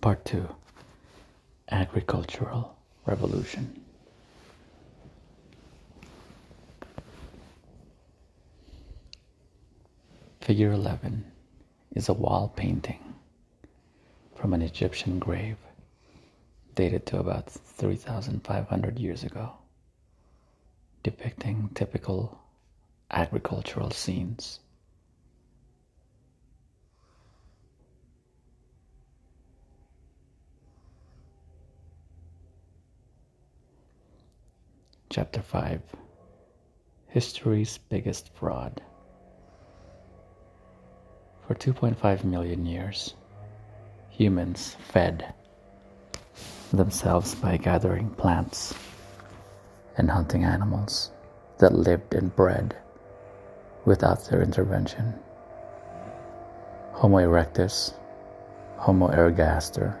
Part 2 Agricultural Revolution. Figure 11 is a wall painting from an Egyptian grave dated to about 3,500 years ago, depicting typical agricultural scenes. Chapter 5 History's Biggest Fraud. For 2.5 million years, humans fed themselves by gathering plants and hunting animals that lived and bred without their intervention. Homo erectus, Homo ergaster,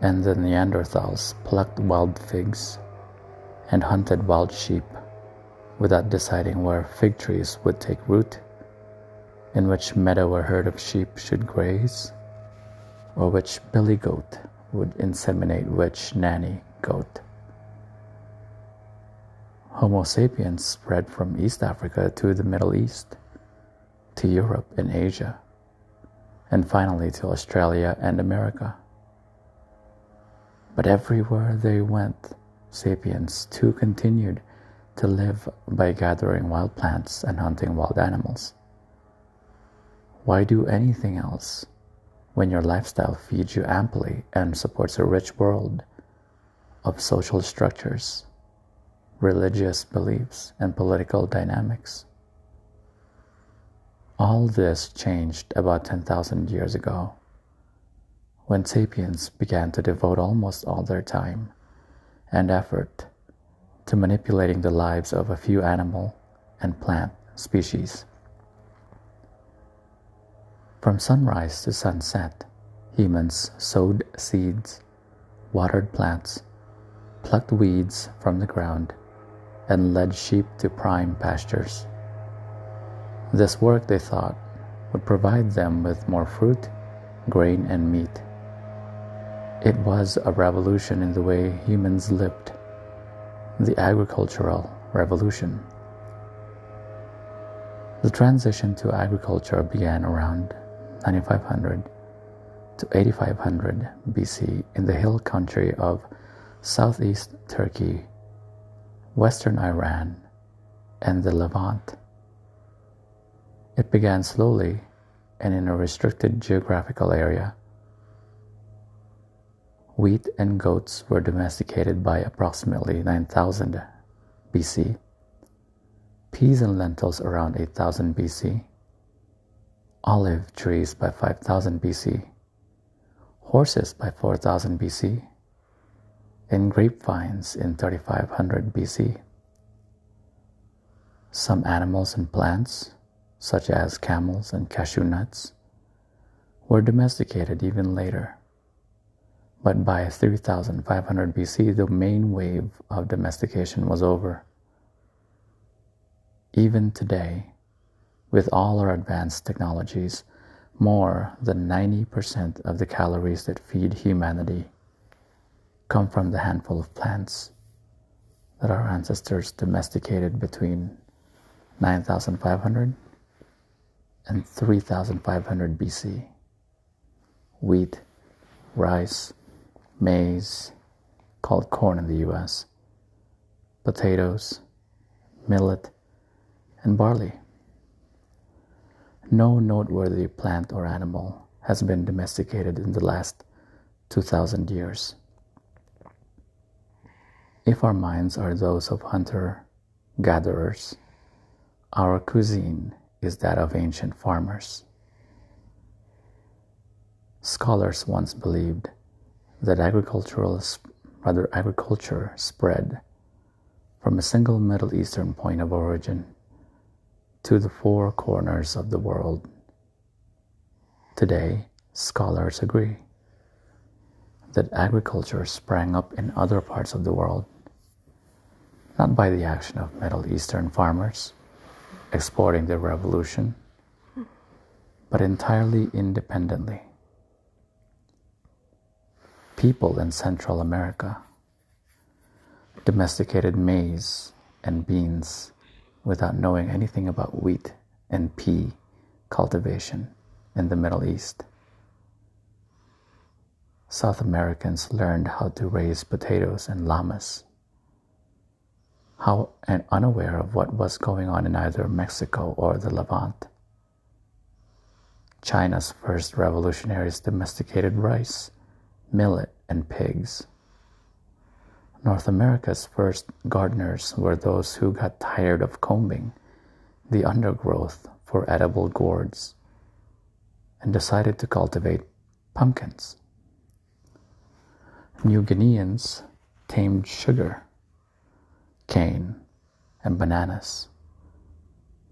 and the Neanderthals plucked wild figs and hunted wild sheep without deciding where fig trees would take root, in which meadow a herd of sheep should graze, or which billy goat would inseminate which nanny goat. Homo sapiens spread from East Africa to the Middle East, to Europe and Asia, and finally to Australia and America. But everywhere they went, sapiens too continued to live by gathering wild plants and hunting wild animals. Why do anything else when your lifestyle feeds you amply and supports a rich world of social structures, religious beliefs, and political dynamics? All this changed about 10,000 years ago when sapiens began to devote almost all their time and effort to manipulating the lives of a few animal and plant species. From sunrise to sunset, humans sowed seeds, watered plants, plucked weeds from the ground, and led sheep to prime pastures. This work, they thought, would provide them with more fruit, grain, and meat. It was a revolution in the way humans lived, the agricultural revolution. The transition to agriculture began around 9500 to 8500 BC in the hill country of southeast Turkey, western Iran, and the Levant. It began slowly and in a restricted geographical area Wheat and goats were domesticated by approximately 9000 BC, peas and lentils around 8000 BC, olive trees by 5000 BC, horses by 4000 BC, and grapevines in 3500 BC. Some animals and plants, such as camels and cashew nuts, were domesticated even later. But by 3500 BC, the main wave of domestication was over. Even today, with all our advanced technologies, more than 90% of the calories that feed humanity come from the handful of plants that our ancestors domesticated between 9500 and 3500 BC. Wheat, rice, maize, called corn in the US, potatoes, millet, and barley. No noteworthy plant or animal has been domesticated in the last 2,000 years. If our minds are those of hunter gatherers, our cuisine is that of ancient farmers. Scholars once believed that agricultural, rather agriculture spread from a single Middle Eastern point of origin to the four corners of the world. Today, scholars agree that agriculture sprang up in other parts of the world, not by the action of Middle Eastern farmers exporting their revolution, but entirely independently people in Central America domesticated maize and beans without knowing anything about wheat and pea cultivation in the Middle East. South Americans learned how to raise potatoes and llamas, how and unaware of what was going on in either Mexico or the Levant. China's first revolutionaries domesticated rice, millet, and pigs. North America's first gardeners were those who got tired of combing the undergrowth for edible gourds and decided to cultivate pumpkins. New Guineans tamed sugar, cane, and bananas,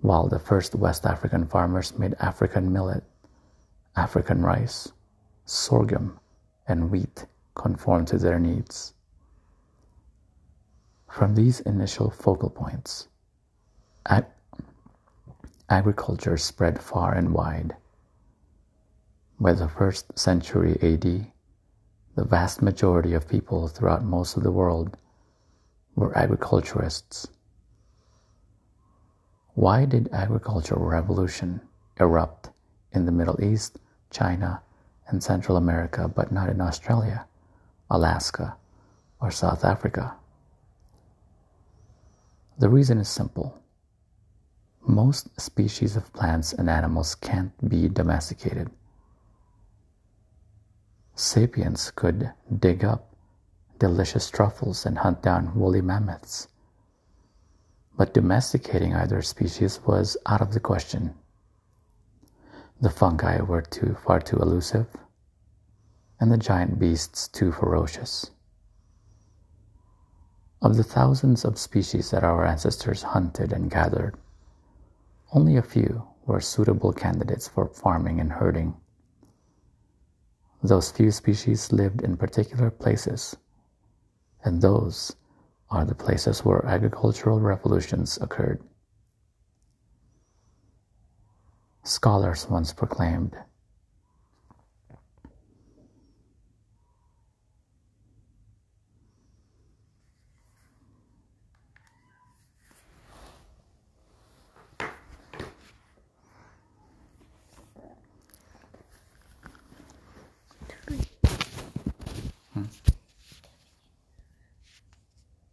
while the first West African farmers made African millet, African rice, sorghum, and wheat conform to their needs. From these initial focal points, ag- agriculture spread far and wide. By the first century AD, the vast majority of people throughout most of the world were agriculturists. Why did agricultural revolution erupt in the Middle East, China, and Central America, but not in Australia, Alaska, or South Africa? The reason is simple. Most species of plants and animals can't be domesticated. Sapiens could dig up delicious truffles and hunt down woolly mammoths. But domesticating either species was out of the question. The fungi were too far too elusive, and the giant beasts too ferocious. Of the thousands of species that our ancestors hunted and gathered, only a few were suitable candidates for farming and herding. Those few species lived in particular places, and those are the places where agricultural revolutions occurred. Scholars once proclaimed